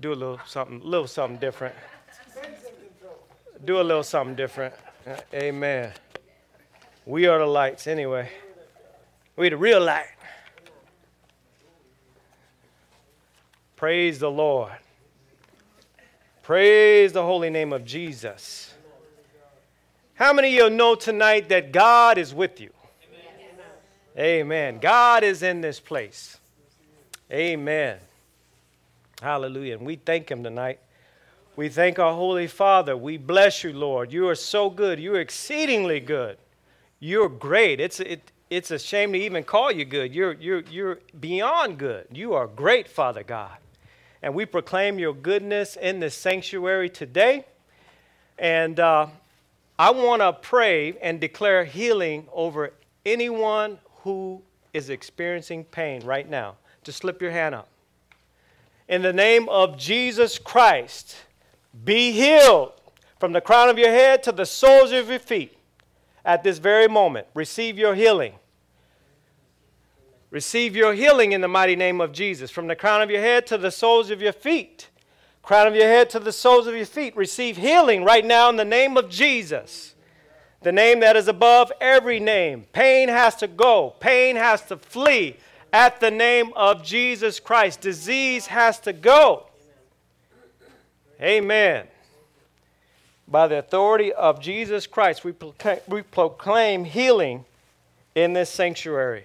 Do a little something, little something different. Do a little something different. Uh, Amen. We are the lights anyway. We the real light. Praise the Lord. Praise the holy name of Jesus. How many of you know tonight that God is with you? Amen. God is in this place. Amen. Hallelujah. And we thank Him tonight. We thank our Holy Father. We bless you, Lord. You are so good. You are exceedingly good. You're great. It's, it, it's a shame to even call you good. You're, you're, you're beyond good. You are great, Father God. And we proclaim your goodness in this sanctuary today. And uh, I want to pray and declare healing over anyone who is experiencing pain right now. Just slip your hand up. In the name of Jesus Christ, be healed from the crown of your head to the soles of your feet at this very moment. Receive your healing. Receive your healing in the mighty name of Jesus. From the crown of your head to the soles of your feet. Crown of your head to the soles of your feet. Receive healing right now in the name of Jesus. The name that is above every name. Pain has to go, pain has to flee at the name of Jesus Christ. Disease has to go. Amen. By the authority of Jesus Christ, we proclaim, we proclaim healing in this sanctuary.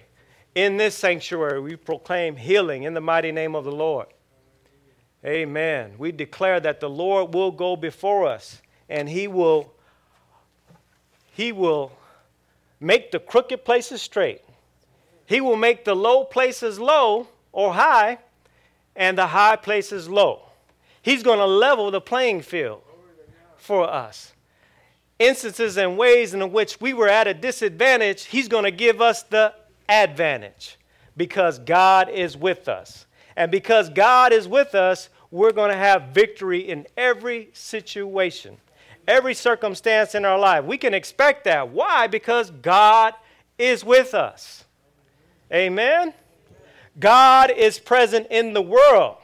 In this sanctuary, we proclaim healing in the mighty name of the Lord. Amen. We declare that the Lord will go before us and he will he will make the crooked places straight. He will make the low places low or high and the high places low. He's going to level the playing field for us. Instances and ways in which we were at a disadvantage, He's going to give us the advantage because God is with us. And because God is with us, we're going to have victory in every situation, every circumstance in our life. We can expect that. Why? Because God is with us. Amen? God is present in the world.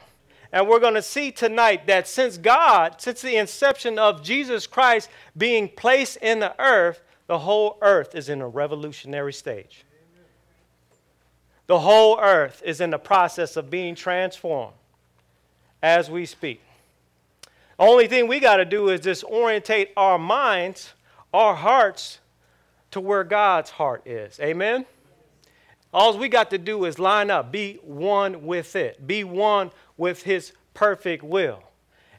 And we're going to see tonight that since God, since the inception of Jesus Christ being placed in the earth, the whole earth is in a revolutionary stage. The whole earth is in the process of being transformed as we speak. Only thing we got to do is just orientate our minds, our hearts to where God's heart is. Amen? All we got to do is line up, be one with it, be one with His perfect will.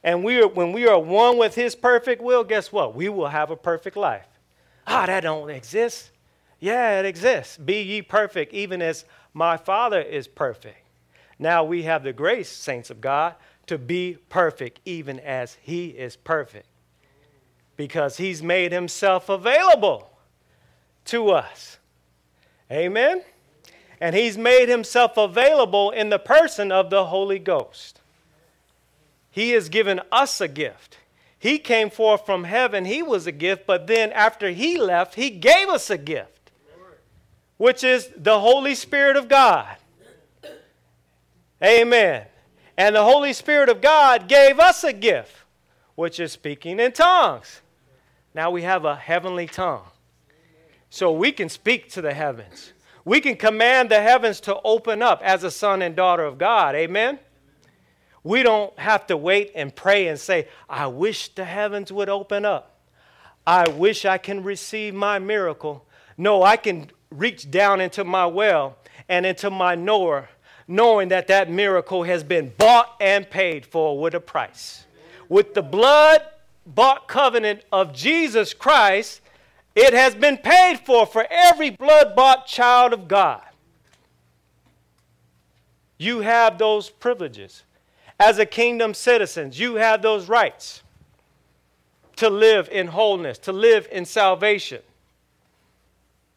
And we are, when we are one with His perfect will, guess what? We will have a perfect life. Ah, that don't exist. Yeah, it exists. Be ye perfect, even as my Father is perfect. Now we have the grace, saints of God, to be perfect, even as He is perfect. Because He's made Himself available to us. Amen? And He's made Himself available in the person of the Holy Ghost. He has given us a gift. He came forth from heaven, He was a gift, but then after He left, He gave us a gift, which is the Holy Spirit of God. Amen. And the Holy Spirit of God gave us a gift, which is speaking in tongues. Now we have a heavenly tongue. So we can speak to the heavens. We can command the heavens to open up as a son and daughter of God. Amen. We don't have to wait and pray and say, I wish the heavens would open up. I wish I can receive my miracle. No, I can reach down into my well and into my knower, knowing that that miracle has been bought and paid for with a price. With the blood bought covenant of Jesus Christ, it has been paid for for every blood bought child of God. You have those privileges. As a kingdom citizen, you have those rights to live in wholeness, to live in salvation.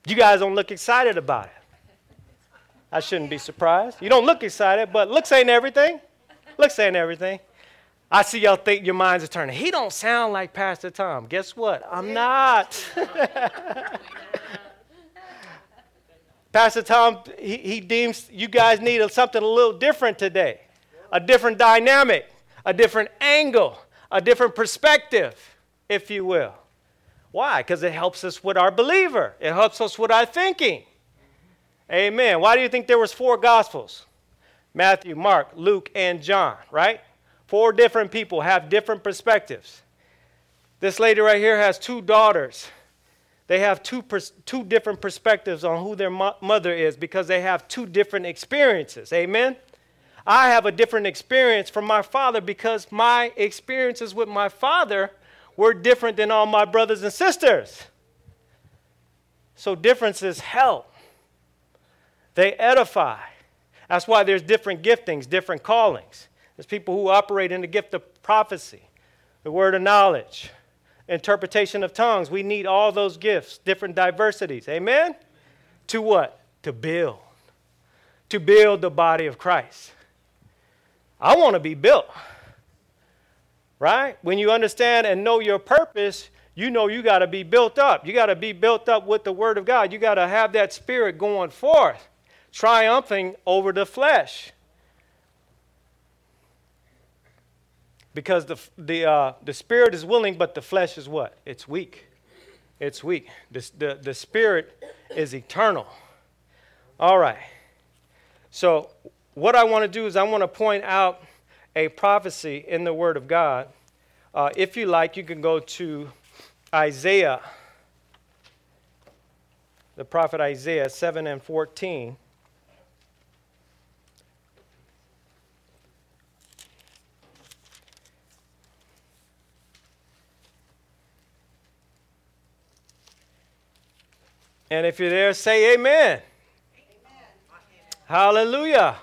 You guys don't look excited about it. I shouldn't be surprised. You don't look excited, but looks ain't everything. Looks ain't everything. I see y'all think your minds are turning. He don't sound like Pastor Tom. Guess what? I'm not. Pastor Tom, he, he deems you guys need something a little different today, a different dynamic, a different angle, a different perspective, if you will. Why? Because it helps us with our believer. It helps us with our thinking. Amen. Why do you think there was four gospels? Matthew, Mark, Luke, and John, right? Four different people have different perspectives. This lady right here has two daughters. They have two, pers- two different perspectives on who their mo- mother is because they have two different experiences. Amen? I have a different experience from my father because my experiences with my father were different than all my brothers and sisters. So differences help, they edify. That's why there's different giftings, different callings. There's people who operate in the gift of prophecy, the word of knowledge, interpretation of tongues. We need all those gifts, different diversities. Amen? To what? To build. To build the body of Christ. I want to be built. Right? When you understand and know your purpose, you know you got to be built up. You got to be built up with the Word of God. You got to have that spirit going forth, triumphing over the flesh. Because the, the, uh, the spirit is willing, but the flesh is what? It's weak. It's weak. The, the, the spirit is eternal. All right. So, what I want to do is I want to point out a prophecy in the Word of God. Uh, if you like, you can go to Isaiah, the prophet Isaiah 7 and 14. And if you're there, say amen. amen. Hallelujah.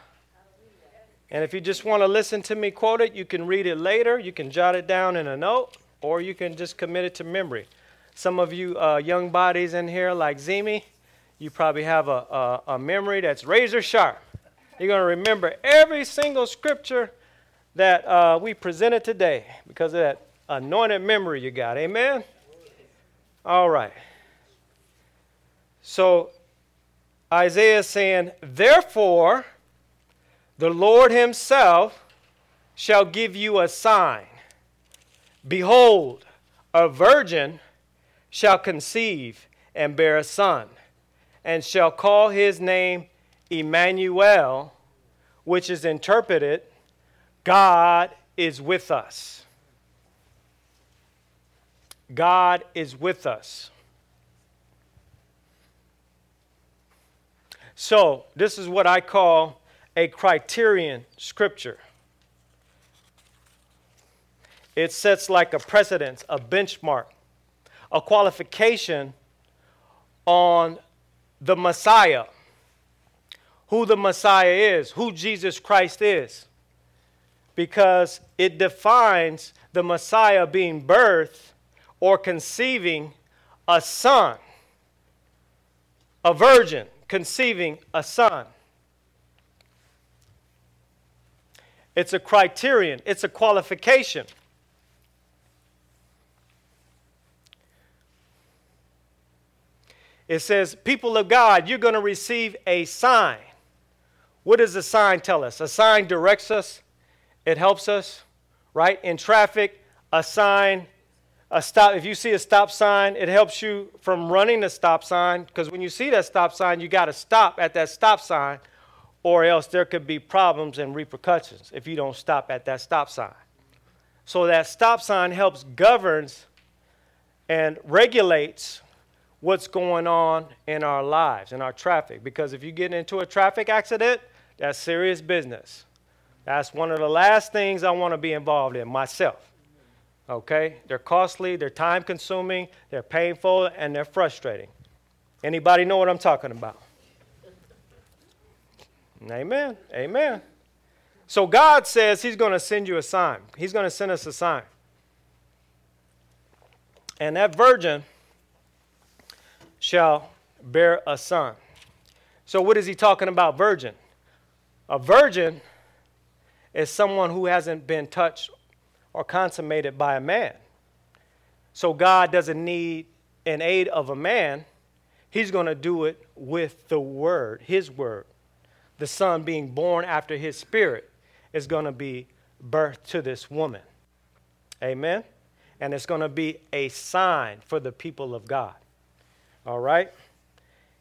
And if you just want to listen to me quote it, you can read it later. You can jot it down in a note, or you can just commit it to memory. Some of you uh, young bodies in here, like Zimi, you probably have a, a, a memory that's razor sharp. You're going to remember every single scripture that uh, we presented today because of that anointed memory you got. Amen? All right. So Isaiah is saying, Therefore, the Lord Himself shall give you a sign. Behold, a virgin shall conceive and bear a son, and shall call his name Emmanuel, which is interpreted, God is with us. God is with us. So, this is what I call a criterion scripture. It sets like a precedence, a benchmark, a qualification on the Messiah, who the Messiah is, who Jesus Christ is, because it defines the Messiah being birthed or conceiving a son, a virgin conceiving a son. It's a criterion, it's a qualification. It says, People of God, you're going to receive a sign. What does a sign tell us? A sign directs us, it helps us, right? In traffic, a sign, a stop. If you see a stop sign, it helps you from running the stop sign because when you see that stop sign, you got to stop at that stop sign or else there could be problems and repercussions if you don't stop at that stop sign. So that stop sign helps governs and regulates what's going on in our lives, in our traffic. Because if you get into a traffic accident, that's serious business. That's one of the last things I want to be involved in myself. Okay? They're costly, they're time consuming, they're painful, and they're frustrating. Anybody know what I'm talking about? Amen. Amen. So God says He's going to send you a sign. He's going to send us a sign. And that virgin shall bear a son. So, what is He talking about, virgin? A virgin is someone who hasn't been touched or consummated by a man. So, God doesn't need an aid of a man. He's going to do it with the word, His word. The son being born after His spirit is going to be birth to this woman. Amen? And it's going to be a sign for the people of God. All right?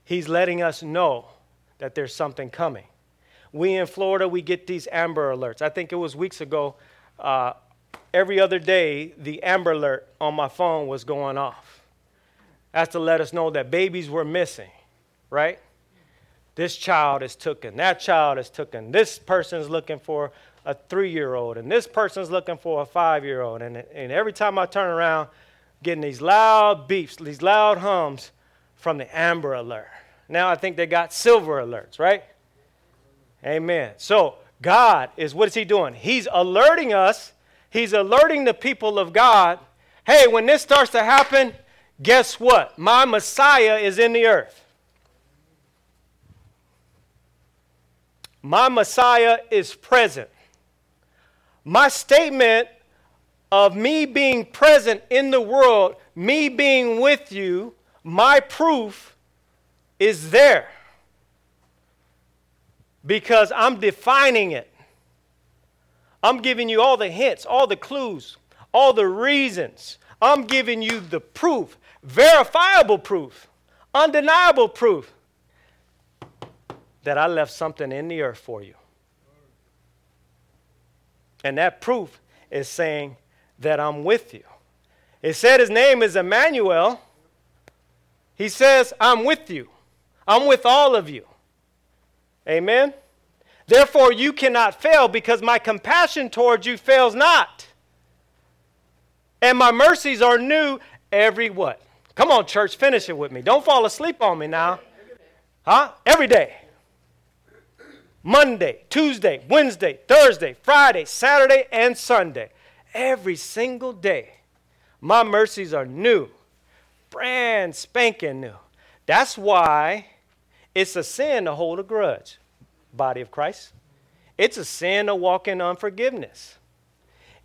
He's letting us know that there's something coming. We in Florida, we get these Amber Alerts. I think it was weeks ago. Uh, every other day, the Amber Alert on my phone was going off. That's to let us know that babies were missing, right? This child is taken. That child is taken. This person's looking for a three year old, and this person's looking for a five year old. And, and every time I turn around, getting these loud beeps, these loud hums from the Amber Alert. Now I think they got silver alerts, right? Amen. So God is, what is He doing? He's alerting us, He's alerting the people of God hey, when this starts to happen, guess what? My Messiah is in the earth. My Messiah is present. My statement of me being present in the world, me being with you, my proof is there. Because I'm defining it. I'm giving you all the hints, all the clues, all the reasons. I'm giving you the proof, verifiable proof, undeniable proof that I left something in the earth for you. And that proof is saying that I'm with you. It said his name is Emmanuel. He says, I'm with you. I'm with all of you. Amen. Therefore, you cannot fail because my compassion towards you fails not. And my mercies are new every what? Come on, church, finish it with me. Don't fall asleep on me now. Huh? Every day. Monday, Tuesday, Wednesday, Thursday, Friday, Saturday, and Sunday. Every single day. My mercies are new, brand spanking new. That's why it's a sin to hold a grudge, body of Christ. It's a sin to walk in unforgiveness.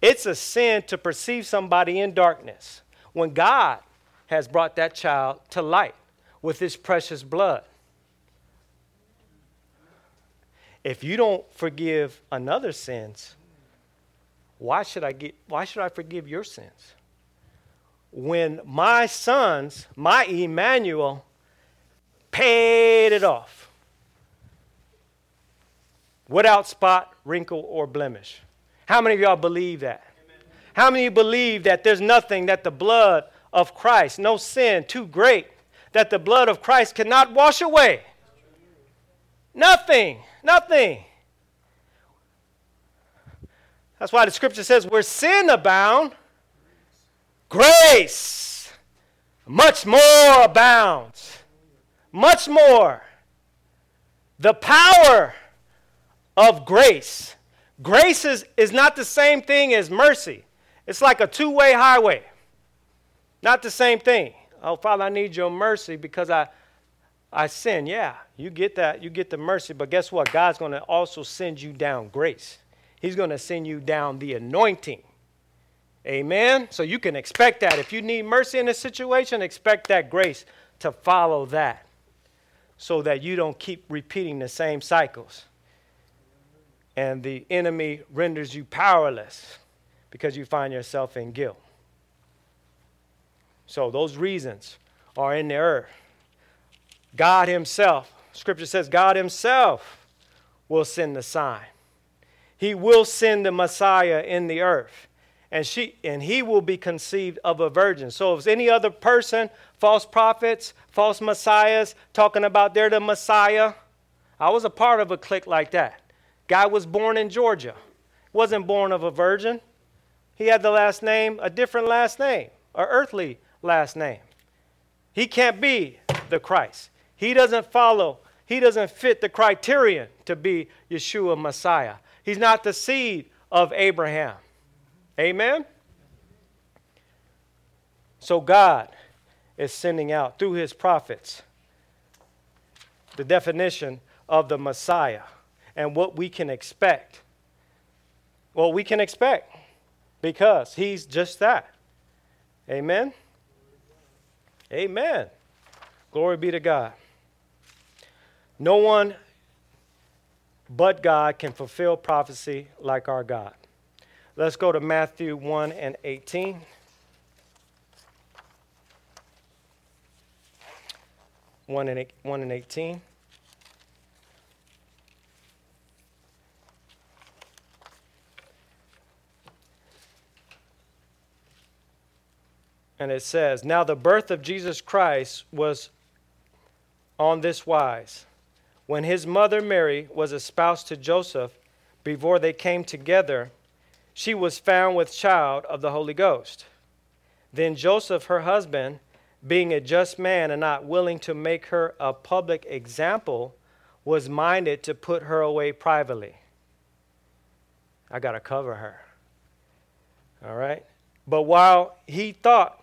It's a sin to perceive somebody in darkness when God has brought that child to light with his precious blood. If you don't forgive another's sins, why should I get why should I forgive your sins? When my sons, my Emmanuel, paid it off without spot, wrinkle, or blemish. How many of y'all believe that? Amen. How many believe that there's nothing that the blood of Christ, no sin too great, that the blood of Christ cannot wash away? Nothing. Nothing. That's why the scripture says, where sin abound, grace much more abounds. Much more. The power of grace. Grace is, is not the same thing as mercy. It's like a two way highway. Not the same thing. Oh, Father, I need your mercy because I, I sin. Yeah, you get that. You get the mercy. But guess what? God's going to also send you down grace. He's going to send you down the anointing. Amen? So you can expect that. If you need mercy in a situation, expect that grace to follow that so that you don't keep repeating the same cycles. And the enemy renders you powerless because you find yourself in guilt. So those reasons are in the earth. God Himself, Scripture says, God Himself will send the sign. He will send the Messiah in the earth. And, she, and he will be conceived of a virgin. So, if any other person, false prophets, false messiahs, talking about they're the Messiah, I was a part of a clique like that. Guy was born in Georgia, wasn't born of a virgin. He had the last name, a different last name, a earthly last name. He can't be the Christ. He doesn't follow, he doesn't fit the criterion to be Yeshua Messiah. He's not the seed of Abraham. Amen? So God is sending out through his prophets the definition of the Messiah and what we can expect. Well, we can expect because he's just that. Amen? Amen. Glory be to God. No one but God can fulfill prophecy like our God. Let's go to Matthew 1 and 18. One and, eight, 1 and 18. And it says, Now the birth of Jesus Christ was on this wise. When his mother Mary was espoused to Joseph, before they came together, she was found with child of the Holy Ghost. Then Joseph, her husband, being a just man and not willing to make her a public example, was minded to put her away privately. I got to cover her. All right? But while he thought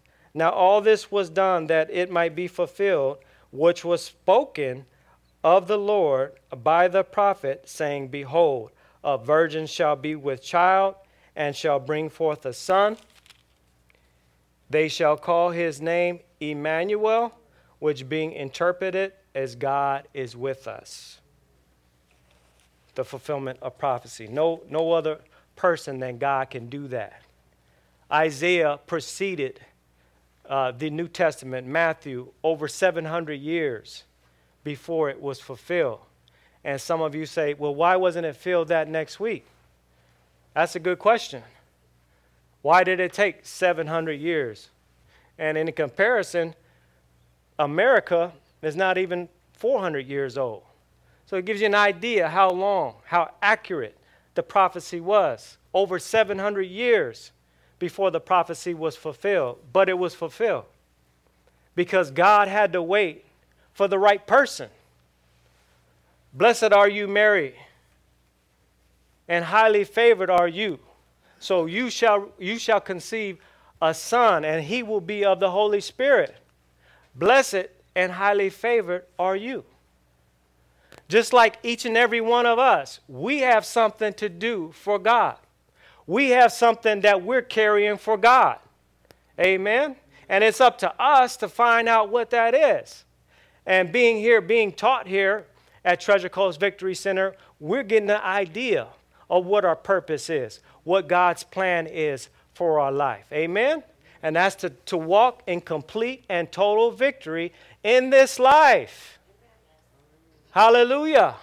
Now all this was done that it might be fulfilled, which was spoken of the Lord by the prophet, saying, Behold, a virgin shall be with child, and shall bring forth a son. They shall call his name Emmanuel, which being interpreted as God is with us. The fulfillment of prophecy. No, no other person than God can do that. Isaiah preceded uh, the New Testament, Matthew, over 700 years before it was fulfilled. And some of you say, well, why wasn't it filled that next week? That's a good question. Why did it take 700 years? And in comparison, America is not even 400 years old. So it gives you an idea how long, how accurate the prophecy was. Over 700 years before the prophecy was fulfilled, but it was fulfilled because God had to wait for the right person. Blessed are you, Mary, and highly favored are you. So you shall, you shall conceive a son, and he will be of the Holy Spirit. Blessed and highly favored are you. Just like each and every one of us, we have something to do for God we have something that we're carrying for God. Amen? And it's up to us to find out what that is. And being here, being taught here at Treasure Coast Victory Center, we're getting an idea of what our purpose is, what God's plan is for our life. Amen? And that's to, to walk in complete and total victory in this life. Hallelujah.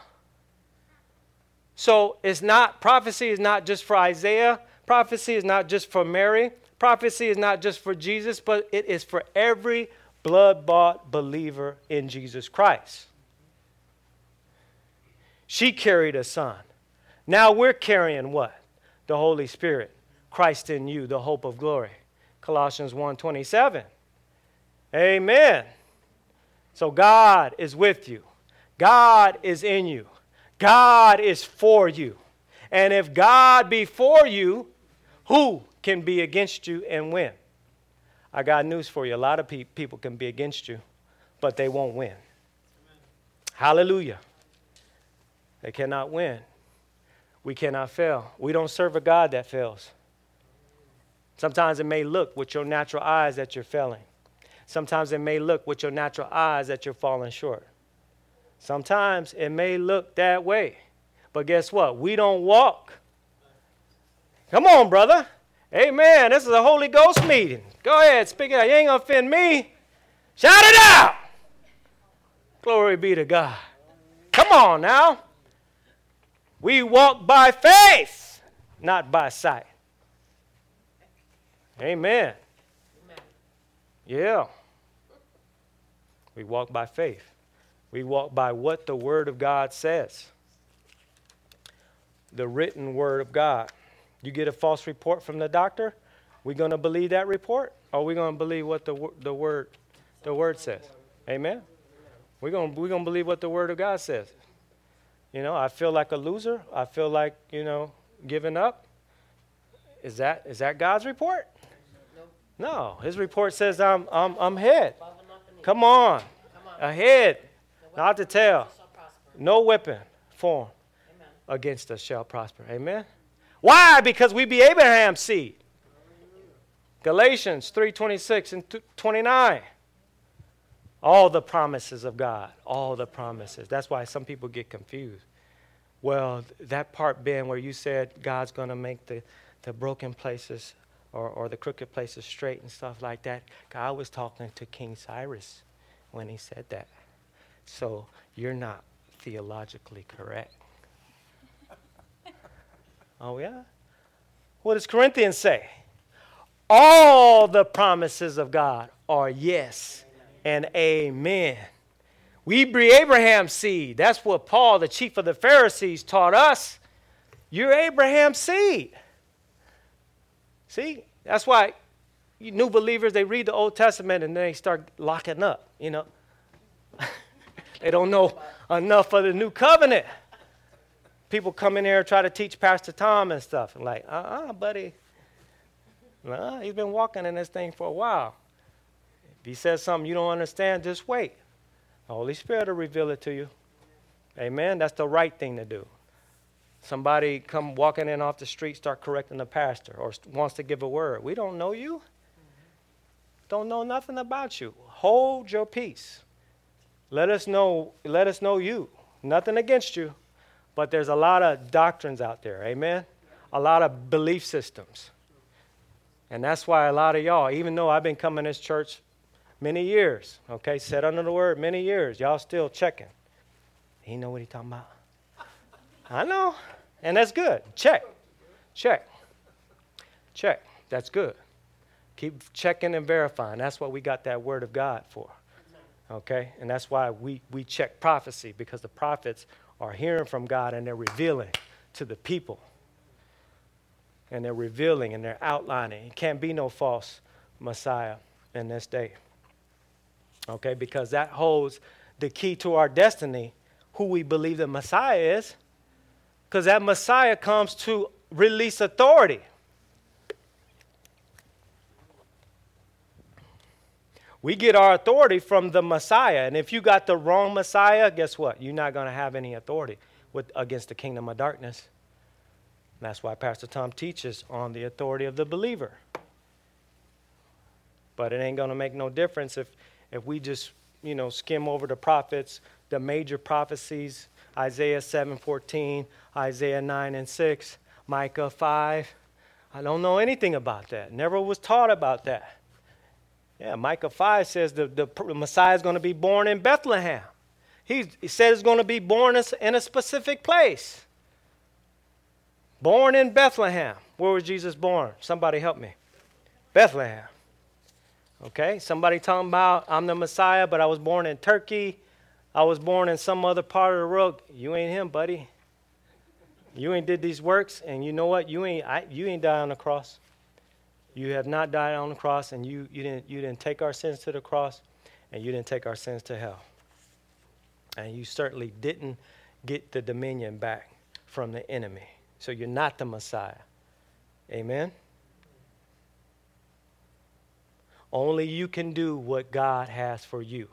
So it's not, prophecy is not just for Isaiah, prophecy is not just for Mary, prophecy is not just for Jesus, but it is for every blood bought believer in Jesus Christ. She carried a son. Now we're carrying what? The Holy Spirit. Christ in you, the hope of glory. Colossians 1:27. Amen. So God is with you. God is in you. God is for you. And if God be for you, who can be against you and win? I got news for you. A lot of pe- people can be against you, but they won't win. Amen. Hallelujah. They cannot win. We cannot fail. We don't serve a God that fails. Sometimes it may look with your natural eyes that you're failing. Sometimes it may look with your natural eyes that you're falling short. Sometimes it may look that way. But guess what? We don't walk. Come on, brother. Amen. This is a Holy Ghost meeting. Go ahead, speak it out. You ain't going to offend me. Shout it out. Glory be to God. Come on now. We walk by faith not by sight. Amen. Amen. Yeah. We walk by faith. We walk by what the Word of God says. The written Word of God. You get a false report from the doctor, we going to believe that report? Or we going to believe what the, the, word, the Word says? Amen? We're going we're gonna believe what the Word of God says. You know, I feel like a loser. I feel like, you know, giving up. Is that, is that God's report? No. His report says I'm, I'm, I'm head. Come on. Ahead. Not to tell. No weapon formed against us shall prosper. Amen. Why? Because we be Abraham's seed. Galatians 3:26 and 29. All the promises of God, all the promises. That's why some people get confused. Well, that part being where you said God's going to make the, the broken places or, or the crooked places straight and stuff like that. God was talking to King Cyrus when he said that. So you're not theologically correct. oh, yeah? What does Corinthians say? All the promises of God are yes and amen. We be Abraham's seed. That's what Paul, the chief of the Pharisees, taught us. You're Abraham's seed. See, that's why new believers they read the Old Testament and they start locking up. You know, they don't know enough of the new covenant. People come in here and try to teach Pastor Tom and stuff, and like, uh-uh, buddy. Nah, he's been walking in this thing for a while. If he says something you don't understand, just wait. The Holy Spirit will reveal it to you. Amen. That's the right thing to do. Somebody come walking in off the street, start correcting the pastor, or wants to give a word. We don't know you. Don't know nothing about you. Hold your peace. Let us know. Let us know you. Nothing against you, but there's a lot of doctrines out there. Amen. A lot of belief systems. And that's why a lot of y'all, even though I've been coming to this church many years, okay, set under the word many years, y'all still checking. He know what he talking about. I know. And that's good. Check. Check. Check. That's good. Keep checking and verifying. That's what we got that word of God for. Okay? And that's why we, we check prophecy because the prophets are hearing from God and they're revealing to the people. And they're revealing and they're outlining. It can't be no false Messiah in this day. Okay? Because that holds the key to our destiny, who we believe the Messiah is. Because that Messiah comes to release authority. We get our authority from the Messiah. And if you got the wrong Messiah, guess what? You're not going to have any authority with, against the kingdom of darkness. And that's why Pastor Tom teaches on the authority of the believer. But it ain't going to make no difference if, if we just, you know, skim over the prophets, the major prophecies, Isaiah 7:14, Isaiah 9 and 6, Micah 5. I don't know anything about that. Never was taught about that. Yeah, Micah 5 says the, the Messiah is going to be born in Bethlehem. He, he said it's going to be born in a specific place. Born in Bethlehem. Where was Jesus born? Somebody help me. Bethlehem. Okay, somebody talking about I'm the Messiah, but I was born in Turkey. I was born in some other part of the world. You ain't him, buddy. You ain't did these works, and you know what? You ain't I, you ain't died on the cross. You have not died on the cross, and you, you, didn't, you didn't take our sins to the cross, and you didn't take our sins to hell. And you certainly didn't get the dominion back from the enemy. So you're not the Messiah. Amen? Only you can do what God has for you.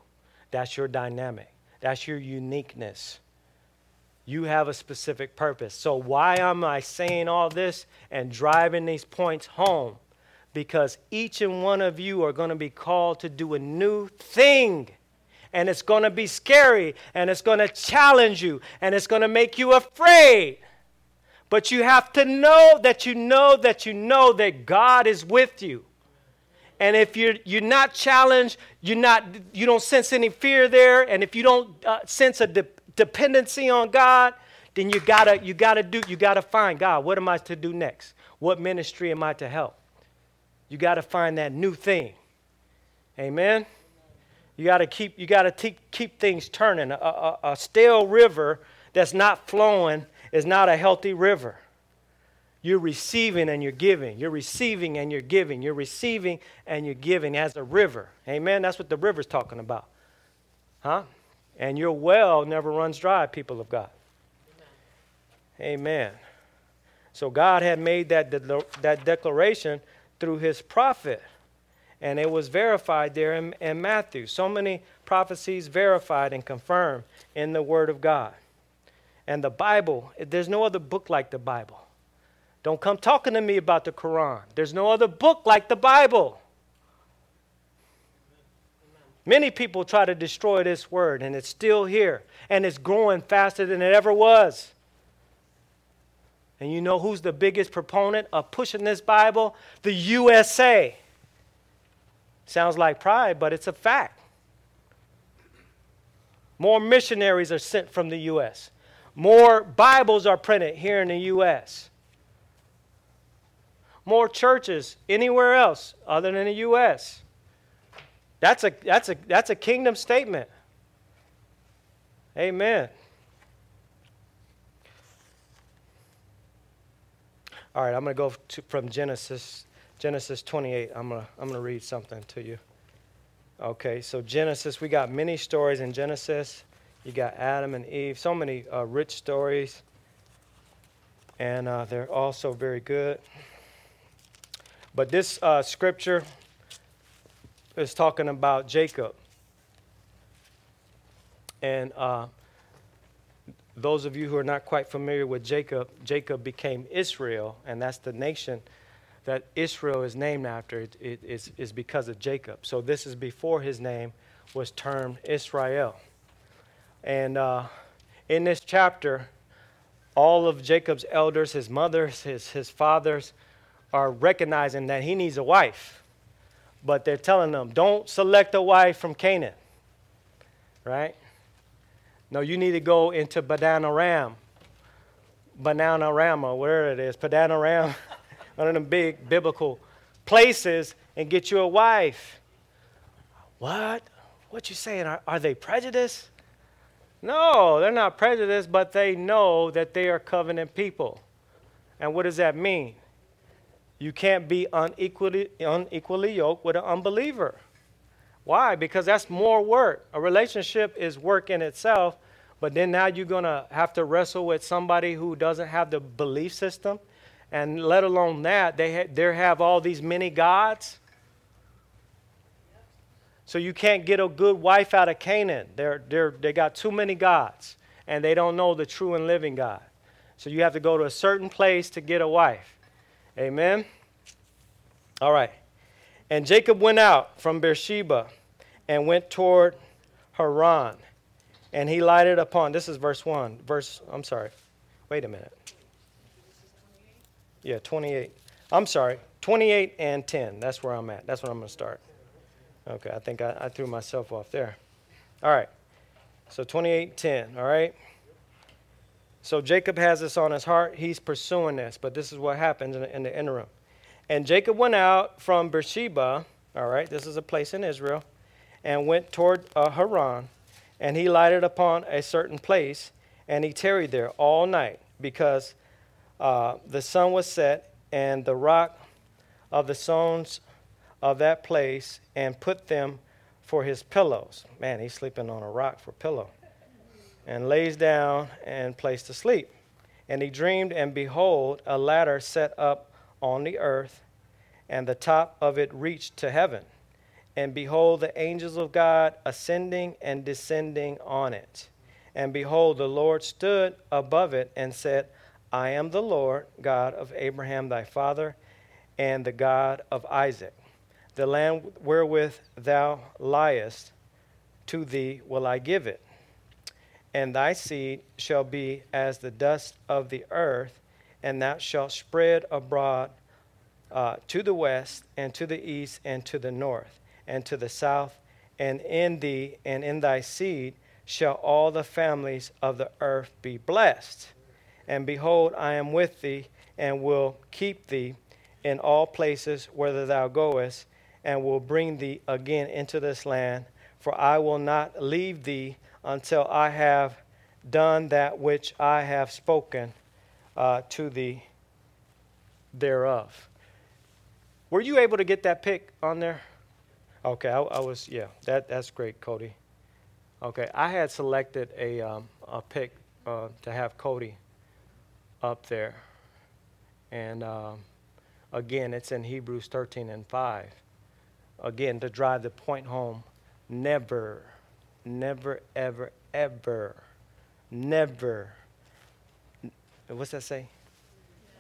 That's your dynamic, that's your uniqueness. You have a specific purpose. So, why am I saying all this and driving these points home? Because each and one of you are going to be called to do a new thing. And it's going to be scary and it's going to challenge you and it's going to make you afraid. But you have to know that you know that you know that God is with you. And if you're, you're not challenged, you're not, you don't sense any fear there, and if you don't uh, sense a de- dependency on God, then you gotta you gotta do you gotta find God. What am I to do next? What ministry am I to help? You gotta find that new thing. Amen. You gotta keep you gotta te- keep things turning. A, a, a stale river that's not flowing is not a healthy river. You're receiving and you're giving. You're receiving and you're giving. You're receiving and you're giving as a river. Amen. That's what the river's talking about. Huh? And your well never runs dry, people of God. Amen. So God had made that, de- that declaration through his prophet. And it was verified there in, in Matthew. So many prophecies verified and confirmed in the Word of God. And the Bible, there's no other book like the Bible. Don't come talking to me about the Quran. There's no other book like the Bible. Many people try to destroy this word, and it's still here, and it's growing faster than it ever was. And you know who's the biggest proponent of pushing this Bible? The USA. Sounds like pride, but it's a fact. More missionaries are sent from the U.S., more Bibles are printed here in the U.S more churches anywhere else other than the U.S. That's a, that's a, that's a kingdom statement. Amen. All right, I'm going to go from Genesis, Genesis 28. I'm going to I'm going to read something to you. Okay, so Genesis, we got many stories in Genesis. You got Adam and Eve, so many uh, rich stories, and uh, they're also very good. But this uh, scripture is talking about Jacob. And uh, those of you who are not quite familiar with Jacob, Jacob became Israel, and that's the nation that Israel is named after. It, it, it's, it's because of Jacob. So this is before his name was termed Israel. And uh, in this chapter, all of Jacob's elders, his mothers, his, his fathers, are recognizing that he needs a wife, but they're telling them, don't select a wife from Canaan, right? No, you need to go into Padanaram, Banana Ram, or wherever it is, Padanaram, one of them big biblical places, and get you a wife. What? What you saying? Are, are they prejudiced? No, they're not prejudiced, but they know that they are covenant people. And what does that mean? You can't be unequally, unequally yoked with an unbeliever. Why? Because that's more work. A relationship is work in itself, but then now you're going to have to wrestle with somebody who doesn't have the belief system. And let alone that, they, ha- they have all these many gods. So you can't get a good wife out of Canaan. They're, they're, they got too many gods, and they don't know the true and living God. So you have to go to a certain place to get a wife. Amen? All right. And Jacob went out from Beersheba and went toward Haran. And he lighted upon, this is verse 1. Verse, I'm sorry. Wait a minute. Yeah, 28. I'm sorry. 28 and 10. That's where I'm at. That's where I'm going to start. Okay, I think I, I threw myself off there. All right. So 28, 10. All right. So Jacob has this on his heart. He's pursuing this, but this is what happens in in the interim. And Jacob went out from Beersheba, all right, this is a place in Israel, and went toward uh, Haran. And he lighted upon a certain place, and he tarried there all night, because uh, the sun was set, and the rock of the stones of that place, and put them for his pillows. Man, he's sleeping on a rock for pillow and lays down and placed to sleep. And he dreamed, and behold, a ladder set up on the earth, and the top of it reached to heaven. And behold, the angels of God ascending and descending on it. And behold, the Lord stood above it and said, I am the Lord, God of Abraham thy father, and the God of Isaac. The land wherewith thou liest, to thee will I give it and thy seed shall be as the dust of the earth, and thou shalt spread abroad uh, to the west, and to the east, and to the north, and to the south, and in thee and in thy seed shall all the families of the earth be blessed. And behold, I am with thee, and will keep thee in all places whither thou goest, and will bring thee again into this land. For I will not leave thee until I have done that which I have spoken uh, to the thereof. Were you able to get that pick on there? Okay, I, I was, yeah, that, that's great, Cody. Okay, I had selected a, um, a pic uh, to have Cody up there. And um, again, it's in Hebrews 13 and 5. Again, to drive the point home never, never, ever, ever, never. What's that say?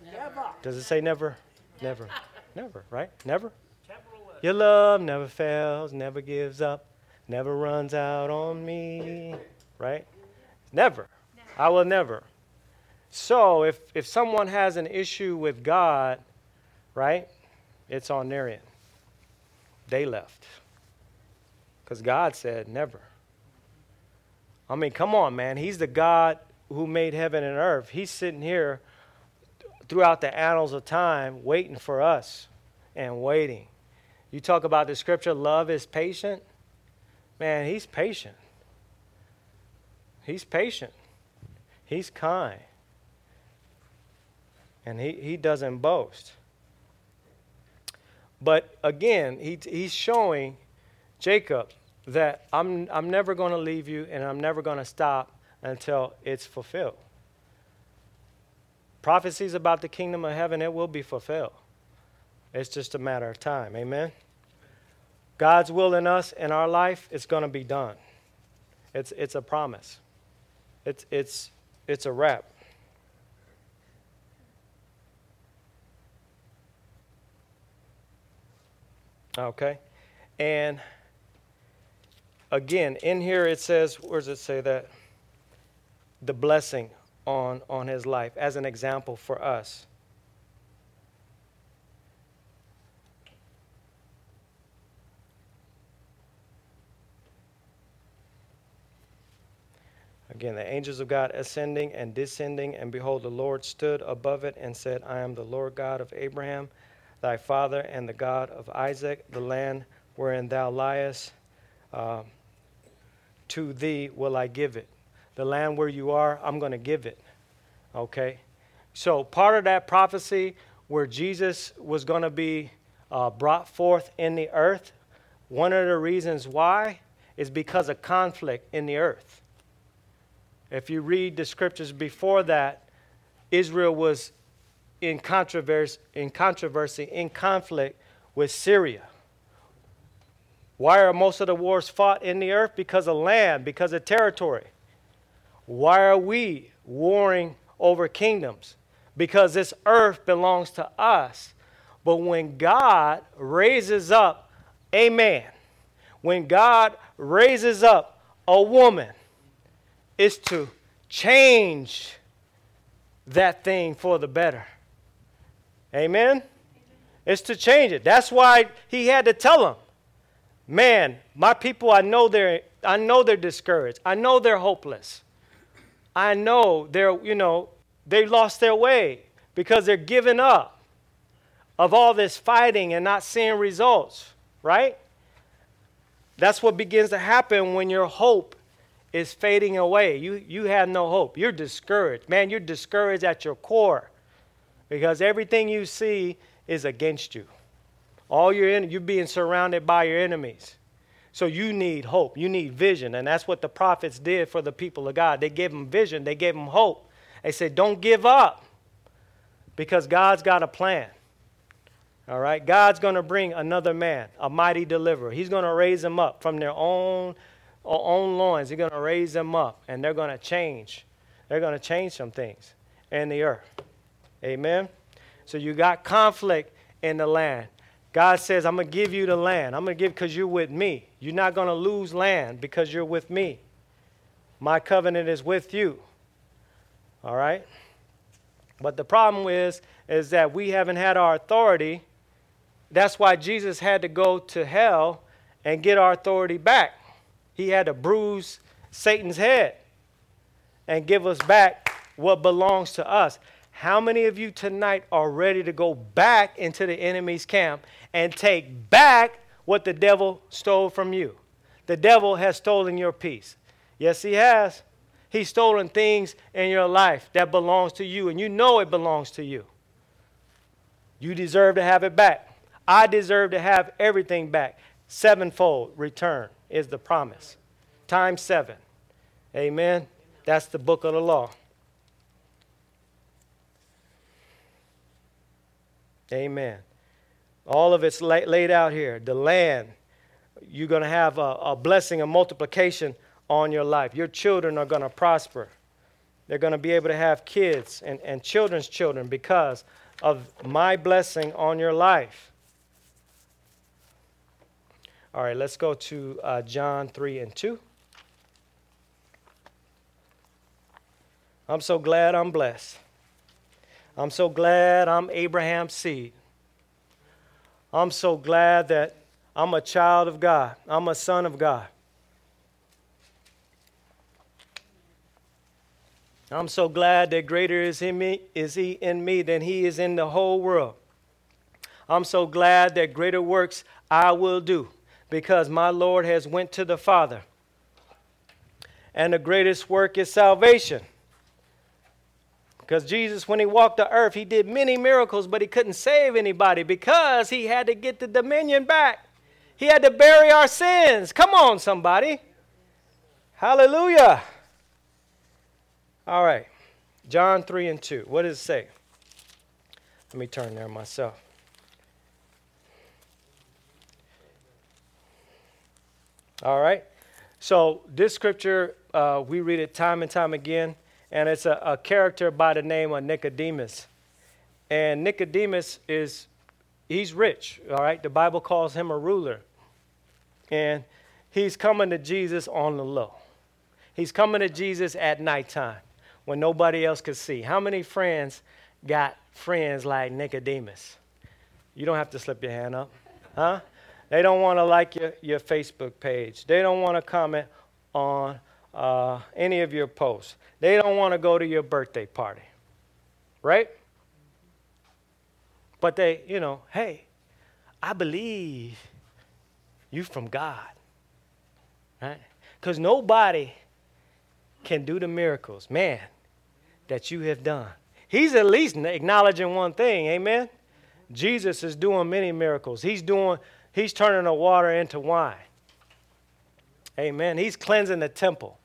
Never. Does it say never? Never. Never, right? Never? Your love never fails, never gives up, never runs out on me, right? Never. I will never. So if, if someone has an issue with God, right, it's on their end. They left. Because God said never. I mean, come on, man. He's the God who made heaven and earth. He's sitting here throughout the annals of time waiting for us and waiting. You talk about the scripture, love is patient. Man, he's patient. He's patient. He's kind. And he, he doesn't boast. But again, he, he's showing Jacob that I'm, I'm never going to leave you and I'm never going to stop until it's fulfilled. Prophecies about the kingdom of heaven, it will be fulfilled. It's just a matter of time. Amen? God's will in us, in our life, it's going to be done. It's, it's a promise. It's, it's, it's a wrap. Okay? And again, in here it says, where does it say that? The blessing on, on his life as an example for us. Again, the angels of God ascending and descending, and behold, the Lord stood above it and said, I am the Lord God of Abraham, thy father, and the God of Isaac, the land wherein thou liest. Uh, to thee will I give it. The land where you are, I'm going to give it. Okay? So, part of that prophecy where Jesus was going to be uh, brought forth in the earth, one of the reasons why is because of conflict in the earth. If you read the scriptures before that, Israel was in controversy, in controversy, in conflict with Syria. Why are most of the wars fought in the earth? Because of land, because of territory. Why are we warring over kingdoms? Because this earth belongs to us. But when God raises up a man, when God raises up a woman, it's to change that thing for the better. Amen? It's to change it. That's why he had to tell them, man, my people, I know they're, I know they're discouraged. I know they're hopeless. I know they're, you know, they lost their way because they're giving up of all this fighting and not seeing results, right? That's what begins to happen when your hope is fading away. You, you have no hope. You're discouraged. Man, you're discouraged at your core because everything you see is against you. All your in, you're being surrounded by your enemies. So you need hope. You need vision. And that's what the prophets did for the people of God. They gave them vision, they gave them hope. They said, Don't give up because God's got a plan. All right? God's going to bring another man, a mighty deliverer. He's going to raise them up from their own own loins. He's going to raise them up, and they're going to change. They're going to change some things in the earth. Amen? So you got conflict in the land. God says, I'm going to give you the land. I'm going to give because you're with me. You're not going to lose land because you're with me. My covenant is with you. All right? But the problem is, is that we haven't had our authority. That's why Jesus had to go to hell and get our authority back. He had to bruise Satan's head and give us back what belongs to us. How many of you tonight are ready to go back into the enemy's camp and take back what the devil stole from you? The devil has stolen your peace. Yes, he has. He's stolen things in your life that belongs to you, and you know it belongs to you. You deserve to have it back. I deserve to have everything back. Sevenfold return is the promise. Times seven. Amen. That's the book of the law. Amen. All of it's laid out here. The land, you're going to have a, a blessing, a multiplication on your life. Your children are going to prosper. They're going to be able to have kids and, and children's children because of my blessing on your life. All right, let's go to uh, John 3 and 2. I'm so glad I'm blessed. I'm so glad I'm Abraham's seed. I'm so glad that I'm a child of God. I'm a son of God. I'm so glad that greater is, in me, is he in me than he is in the whole world. I'm so glad that greater works I will do because my Lord has went to the Father. And the greatest work is salvation. Because Jesus, when he walked the earth, he did many miracles, but he couldn't save anybody because he had to get the dominion back. He had to bury our sins. Come on, somebody. Hallelujah. All right. John 3 and 2. What does it say? Let me turn there myself. All right. So, this scripture, uh, we read it time and time again and it's a, a character by the name of Nicodemus. And Nicodemus is, he's rich, all right? The Bible calls him a ruler. And he's coming to Jesus on the low. He's coming to Jesus at nighttime when nobody else could see. How many friends got friends like Nicodemus? You don't have to slip your hand up, huh? They don't want to like your, your Facebook page. They don't want to comment on uh, any of your posts. They don't want to go to your birthday party, right? But they, you know, hey, I believe you from God, right? Because nobody can do the miracles, man, that you have done. He's at least acknowledging one thing, amen? Jesus is doing many miracles. He's doing, he's turning the water into wine. Amen. He's cleansing the temple.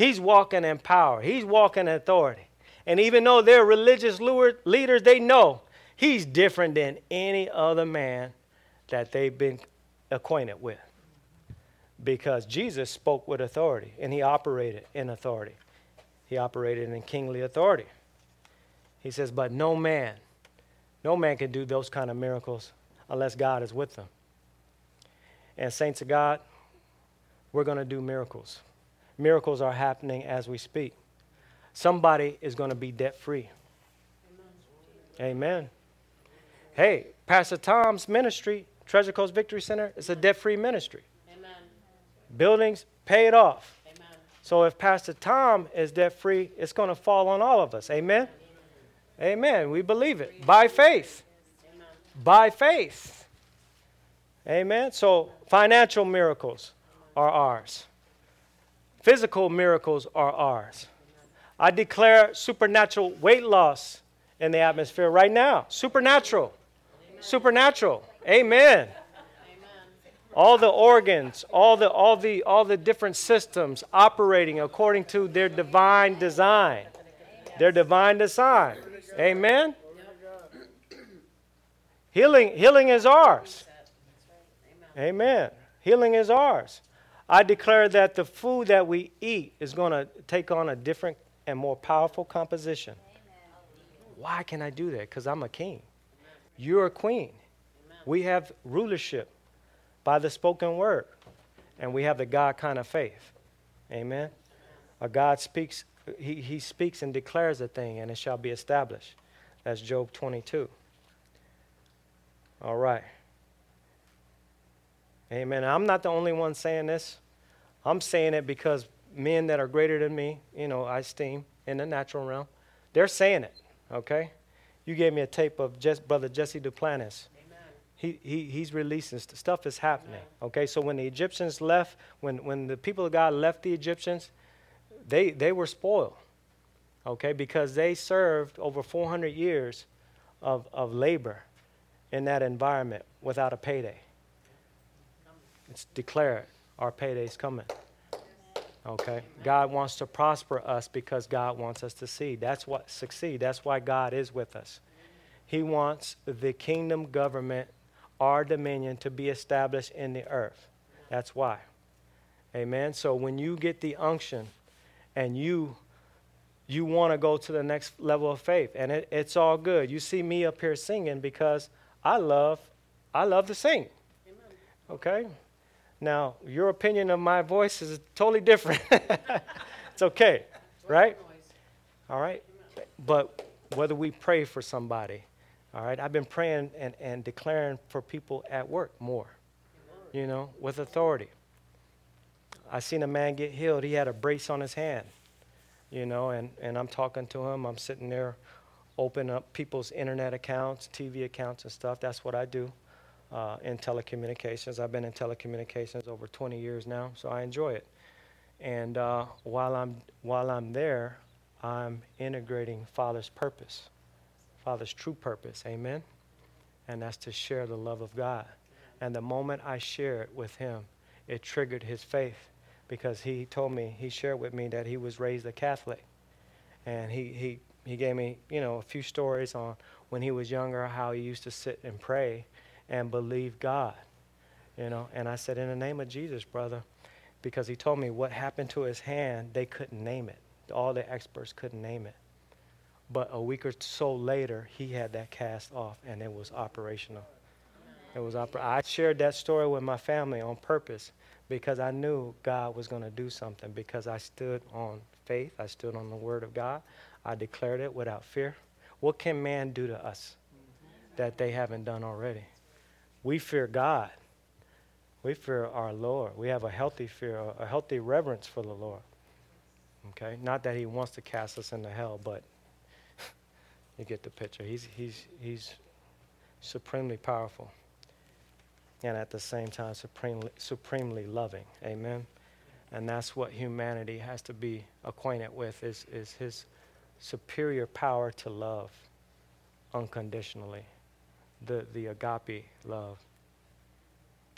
He's walking in power, he's walking in authority. And even though they're religious leaders, they know he's different than any other man that they've been acquainted with. Because Jesus spoke with authority and he operated in authority. He operated in kingly authority. He says, But no man, no man can do those kind of miracles unless God is with them. And, saints of God, we're going to do miracles. Miracles are happening as we speak. Somebody is going to be debt free. Amen. Amen. Hey, Pastor Tom's ministry, Treasure Coast Victory Center, is a debt free ministry. Amen. Buildings paid off. Amen. So if Pastor Tom is debt free, it's going to fall on all of us. Amen. Amen. Amen. We believe it by faith. Amen. By faith. Amen. So financial miracles are ours. Physical miracles are ours. I declare supernatural weight loss in the atmosphere right now. Supernatural. Amen. Supernatural. Amen. Amen. All the organs, all the, all, the, all the different systems operating according to their divine design. Their divine design. Amen. Healing, healing is ours. Amen. Healing is ours. I declare that the food that we eat is going to take on a different and more powerful composition. Why can I do that? Because I'm a king. You're a queen. We have rulership by the spoken word, and we have the God kind of faith. Amen. A God speaks, he, he speaks and declares a thing, and it shall be established. That's Job 22. All right. Amen. I'm not the only one saying this. I'm saying it because men that are greater than me, you know, I esteem in the natural realm, They're saying it, okay? You gave me a tape of Brother Jesse Duplantis. He, he, he's releasing st- stuff is happening. Okay, so when the Egyptians left, when, when the people of God left the Egyptians, they, they were spoiled. Okay, because they served over 400 years of, of labor in that environment without a payday. It's declared our payday's coming. Okay? God wants to prosper us because God wants us to see. That's what succeed. That's why God is with us. He wants the kingdom government, our dominion, to be established in the earth. That's why. Amen. So when you get the unction and you you want to go to the next level of faith, and it, it's all good. You see me up here singing because I love I love to sing. Okay? Now, your opinion of my voice is totally different. it's okay, right? All right? But whether we pray for somebody, all right? I've been praying and, and declaring for people at work more, you know, with authority. I seen a man get healed. He had a brace on his hand, you know, and, and I'm talking to him. I'm sitting there, opening up people's internet accounts, TV accounts, and stuff. That's what I do uh, in telecommunications. I've been in telecommunications over 20 years now, so I enjoy it. And uh, while I'm while I'm there, I'm integrating Father's purpose, Father's true purpose. Amen. And that's to share the love of God. And the moment I share it with him, it triggered his faith because he told me he shared with me that he was raised a Catholic, and he he he gave me you know a few stories on when he was younger how he used to sit and pray and believe God. You know, and I said, in the name of Jesus, brother, because he told me what happened to his hand, they couldn't name it. All the experts couldn't name it. But a week or so later, he had that cast off, and it was operational. It was oper- I shared that story with my family on purpose because I knew God was going to do something because I stood on faith. I stood on the word of God. I declared it without fear. What can man do to us that they haven't done already? We fear God. We fear our Lord. We have a healthy fear, a healthy reverence for the Lord. Okay? Not that he wants to cast us into hell, but you get the picture. He's, he's, he's supremely powerful and at the same time supremely, supremely loving. Amen? And that's what humanity has to be acquainted with is, is his superior power to love unconditionally the, the agape love.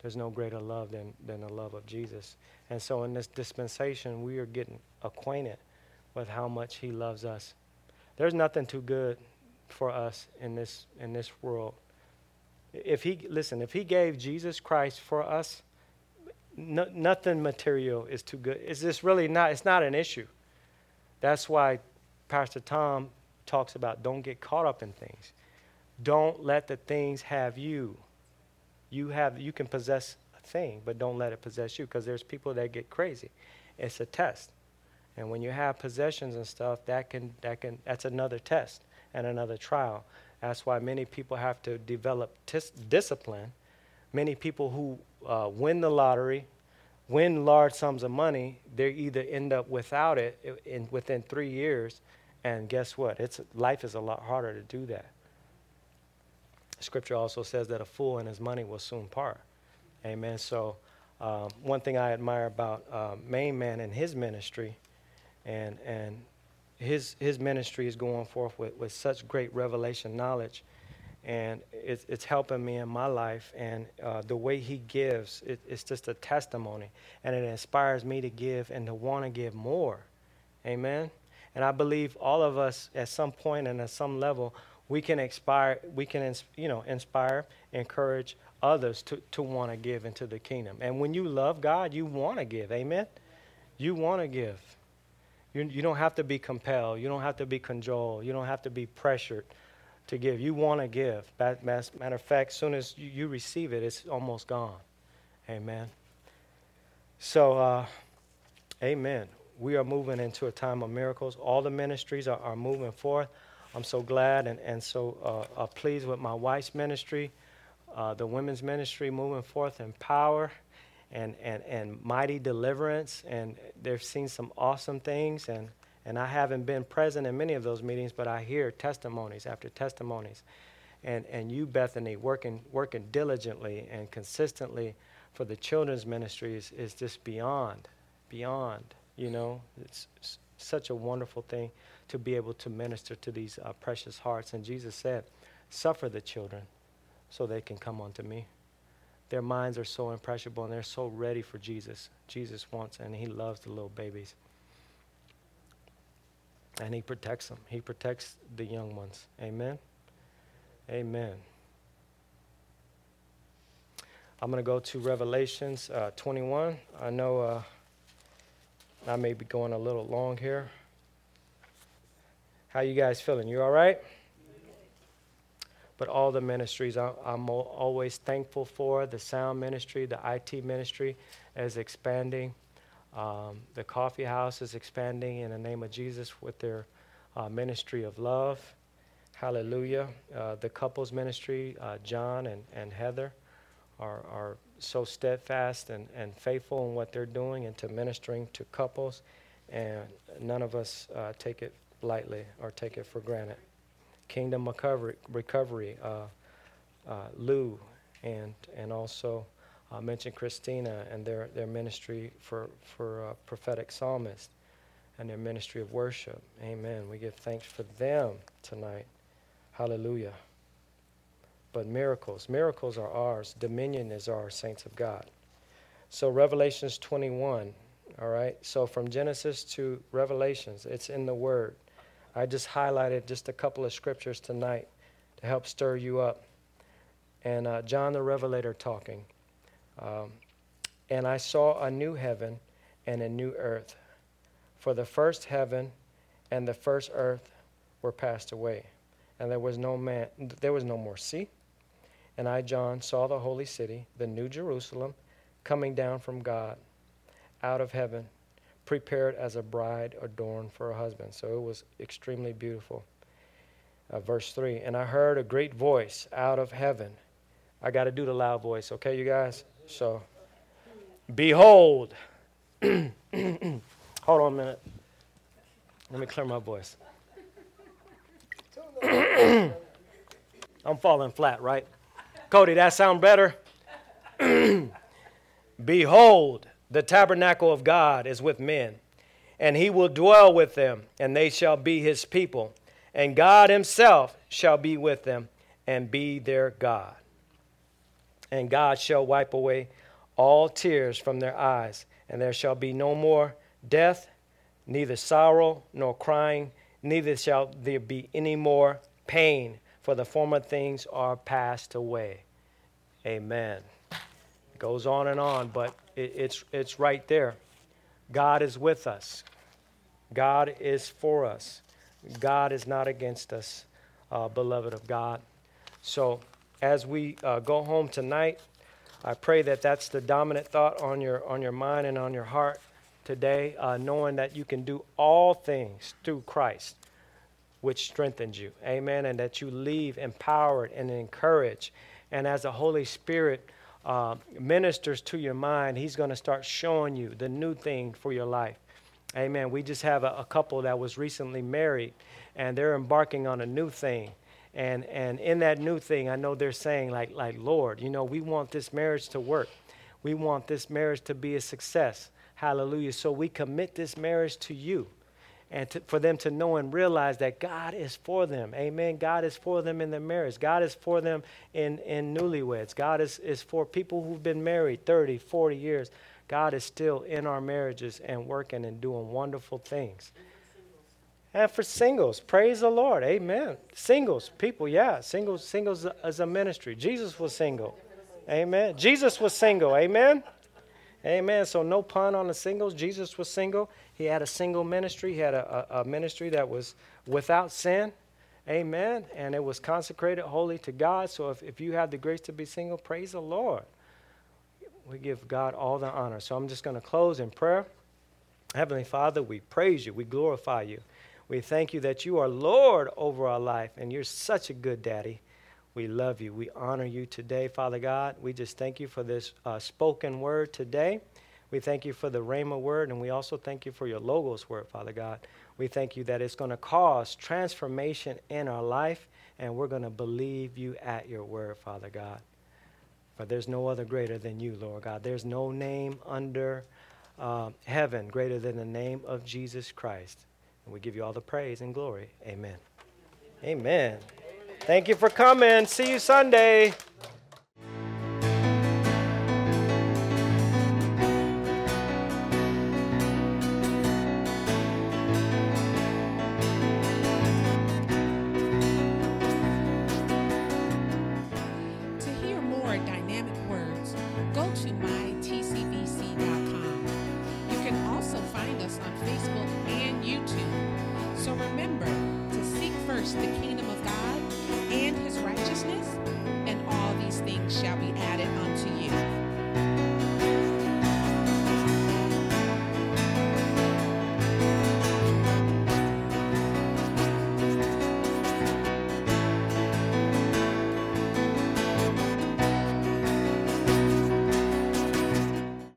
There's no greater love than, than the love of Jesus. And so in this dispensation, we are getting acquainted with how much he loves us. There's nothing too good for us in this, in this world. If he, listen, if he gave Jesus Christ for us, no, nothing material is too good. It's just really not, it's not an issue. That's why Pastor Tom talks about don't get caught up in things. Don't let the things have you. You have you can possess a thing, but don't let it possess you because there's people that get crazy. It's a test. And when you have possessions and stuff, that can that can that's another test and another trial. That's why many people have to develop tis- discipline. Many people who uh, win the lottery, win large sums of money, they either end up without it in, within three years, and guess what? It's life is a lot harder to do that. Scripture also says that a fool and his money will soon part. Amen. So, um, one thing I admire about uh, Main Man and his ministry, and and his his ministry is going forth with, with such great revelation knowledge, and it's it's helping me in my life. And uh, the way he gives, it, it's just a testimony, and it inspires me to give and to want to give more. Amen. And I believe all of us, at some point and at some level, we can inspire, we can, you know, inspire, encourage others to, to want to give into the kingdom. And when you love God, you want to give. Amen? You want to give. You, you don't have to be compelled. You don't have to be cajoled. You don't have to be pressured to give. You want to give. Matter of fact, as soon as you, you receive it, it's almost gone. Amen. So, uh, amen. We are moving into a time of miracles. All the ministries are, are moving forth. I'm so glad and, and so uh, uh, pleased with my wife's ministry, uh, the women's ministry moving forth in power and, and, and mighty deliverance. And they've seen some awesome things. And, And I haven't been present in many of those meetings, but I hear testimonies after testimonies. And, and you, Bethany, working, working diligently and consistently for the children's ministries is just beyond, beyond, you know. It's, it's such a wonderful thing to be able to minister to these uh, precious hearts. And Jesus said, Suffer the children so they can come unto me. Their minds are so impressionable and they're so ready for Jesus. Jesus wants and He loves the little babies. And He protects them, He protects the young ones. Amen. Amen. I'm going to go to Revelations uh, 21. I know uh, I may be going a little long here. How you guys feeling? You all right? But all the ministries I, am always thankful for. The sound ministry, the IT ministry is expanding. Um, the coffee house is expanding in the name of Jesus with their uh, ministry of love. Hallelujah. Uh, the couples ministry, uh, John and, and Heather, are, are so steadfast and, and faithful in what they're doing and to ministering to couples. And none of us uh, take it lightly or take it for granted. Kingdom Recovery, recovery uh, uh, Lou, and and also uh, mentioned Christina and their, their ministry for for uh, prophetic psalmist and their ministry of worship. Amen. We give thanks for them tonight. Hallelujah. But miracles, miracles are ours. Dominion is ours, saints of God. So Revelations 21. All right. So from Genesis to Revelations, it's in the Word. I just highlighted just a couple of scriptures tonight to help stir you up. And uh, John the Revelator talking. Um, and I saw a new heaven and a new earth. For the first heaven and the first earth were passed away, and there was no man, there was no more sea. And I, John, saw the holy city, the new Jerusalem, coming down from God, out of heaven prepared as a bride adorned for her husband. So it was extremely beautiful. Uh, verse 3 And I heard a great voice out of heaven. I got to do the loud voice, okay, you guys? So, behold. Hold on a minute. Let me clear my voice. I'm falling flat, right? Cody, that sound better? Behold, the tabernacle of God is with men, and he will dwell with them, and they shall be his people. And God himself shall be with them and be their God. And God shall wipe away all tears from their eyes, and there shall be no more death, neither sorrow nor crying, neither shall there be any more pain, for the former things are passed away. Amen. It goes on and on, but it, it's, it's right there. God is with us, God is for us, God is not against us, uh, beloved of God. So, as we uh, go home tonight, I pray that that's the dominant thought on your, on your mind and on your heart today, uh, knowing that you can do all things through Christ, which strengthens you. Amen. And that you leave empowered and encouraged. And as the Holy Spirit uh, ministers to your mind, He's going to start showing you the new thing for your life. Amen. We just have a, a, couple that was recently married, and they're embarking on a new thing. And and in that new thing, I know they're saying like like Lord, you know, we want this marriage to work. We want this marriage to be a success. Hallelujah. So we commit this marriage to you and to, for them to know and realize that God is for them. Amen. God is for them in their marriage. God is for them in, in newlyweds. God is, is for people who've been married 30, 40 years. God is still in our marriages and working and doing wonderful things. And for singles, praise the Lord. Amen. Singles, people, yeah. Singles, singles as a ministry. Jesus was single. Amen. Jesus was single. Amen. Amen. So no pun on the singles. Jesus was single. He had a single ministry. He had a, a, a ministry that was without sin. Amen. And it was consecrated wholly to God. So if, if you have the grace to be single, praise the Lord. We give God all the honor. So I'm just going to close in prayer. Heavenly Father, we praise you. We glorify you. We thank you that you are Lord over our life, and you're such a good daddy. We love you. We honor you today, Father God. We just thank you for this uh, spoken word today. We thank you for the Rhema word, and we also thank you for your Logos word, Father God. We thank you that it's going to cause transformation in our life, and we're going to believe you at your word, Father God. For there's no other greater than you, Lord God. There's no name under uh, heaven greater than the name of Jesus Christ. And we give you all the praise and glory. Amen. Amen. Thank you for coming. See you Sunday.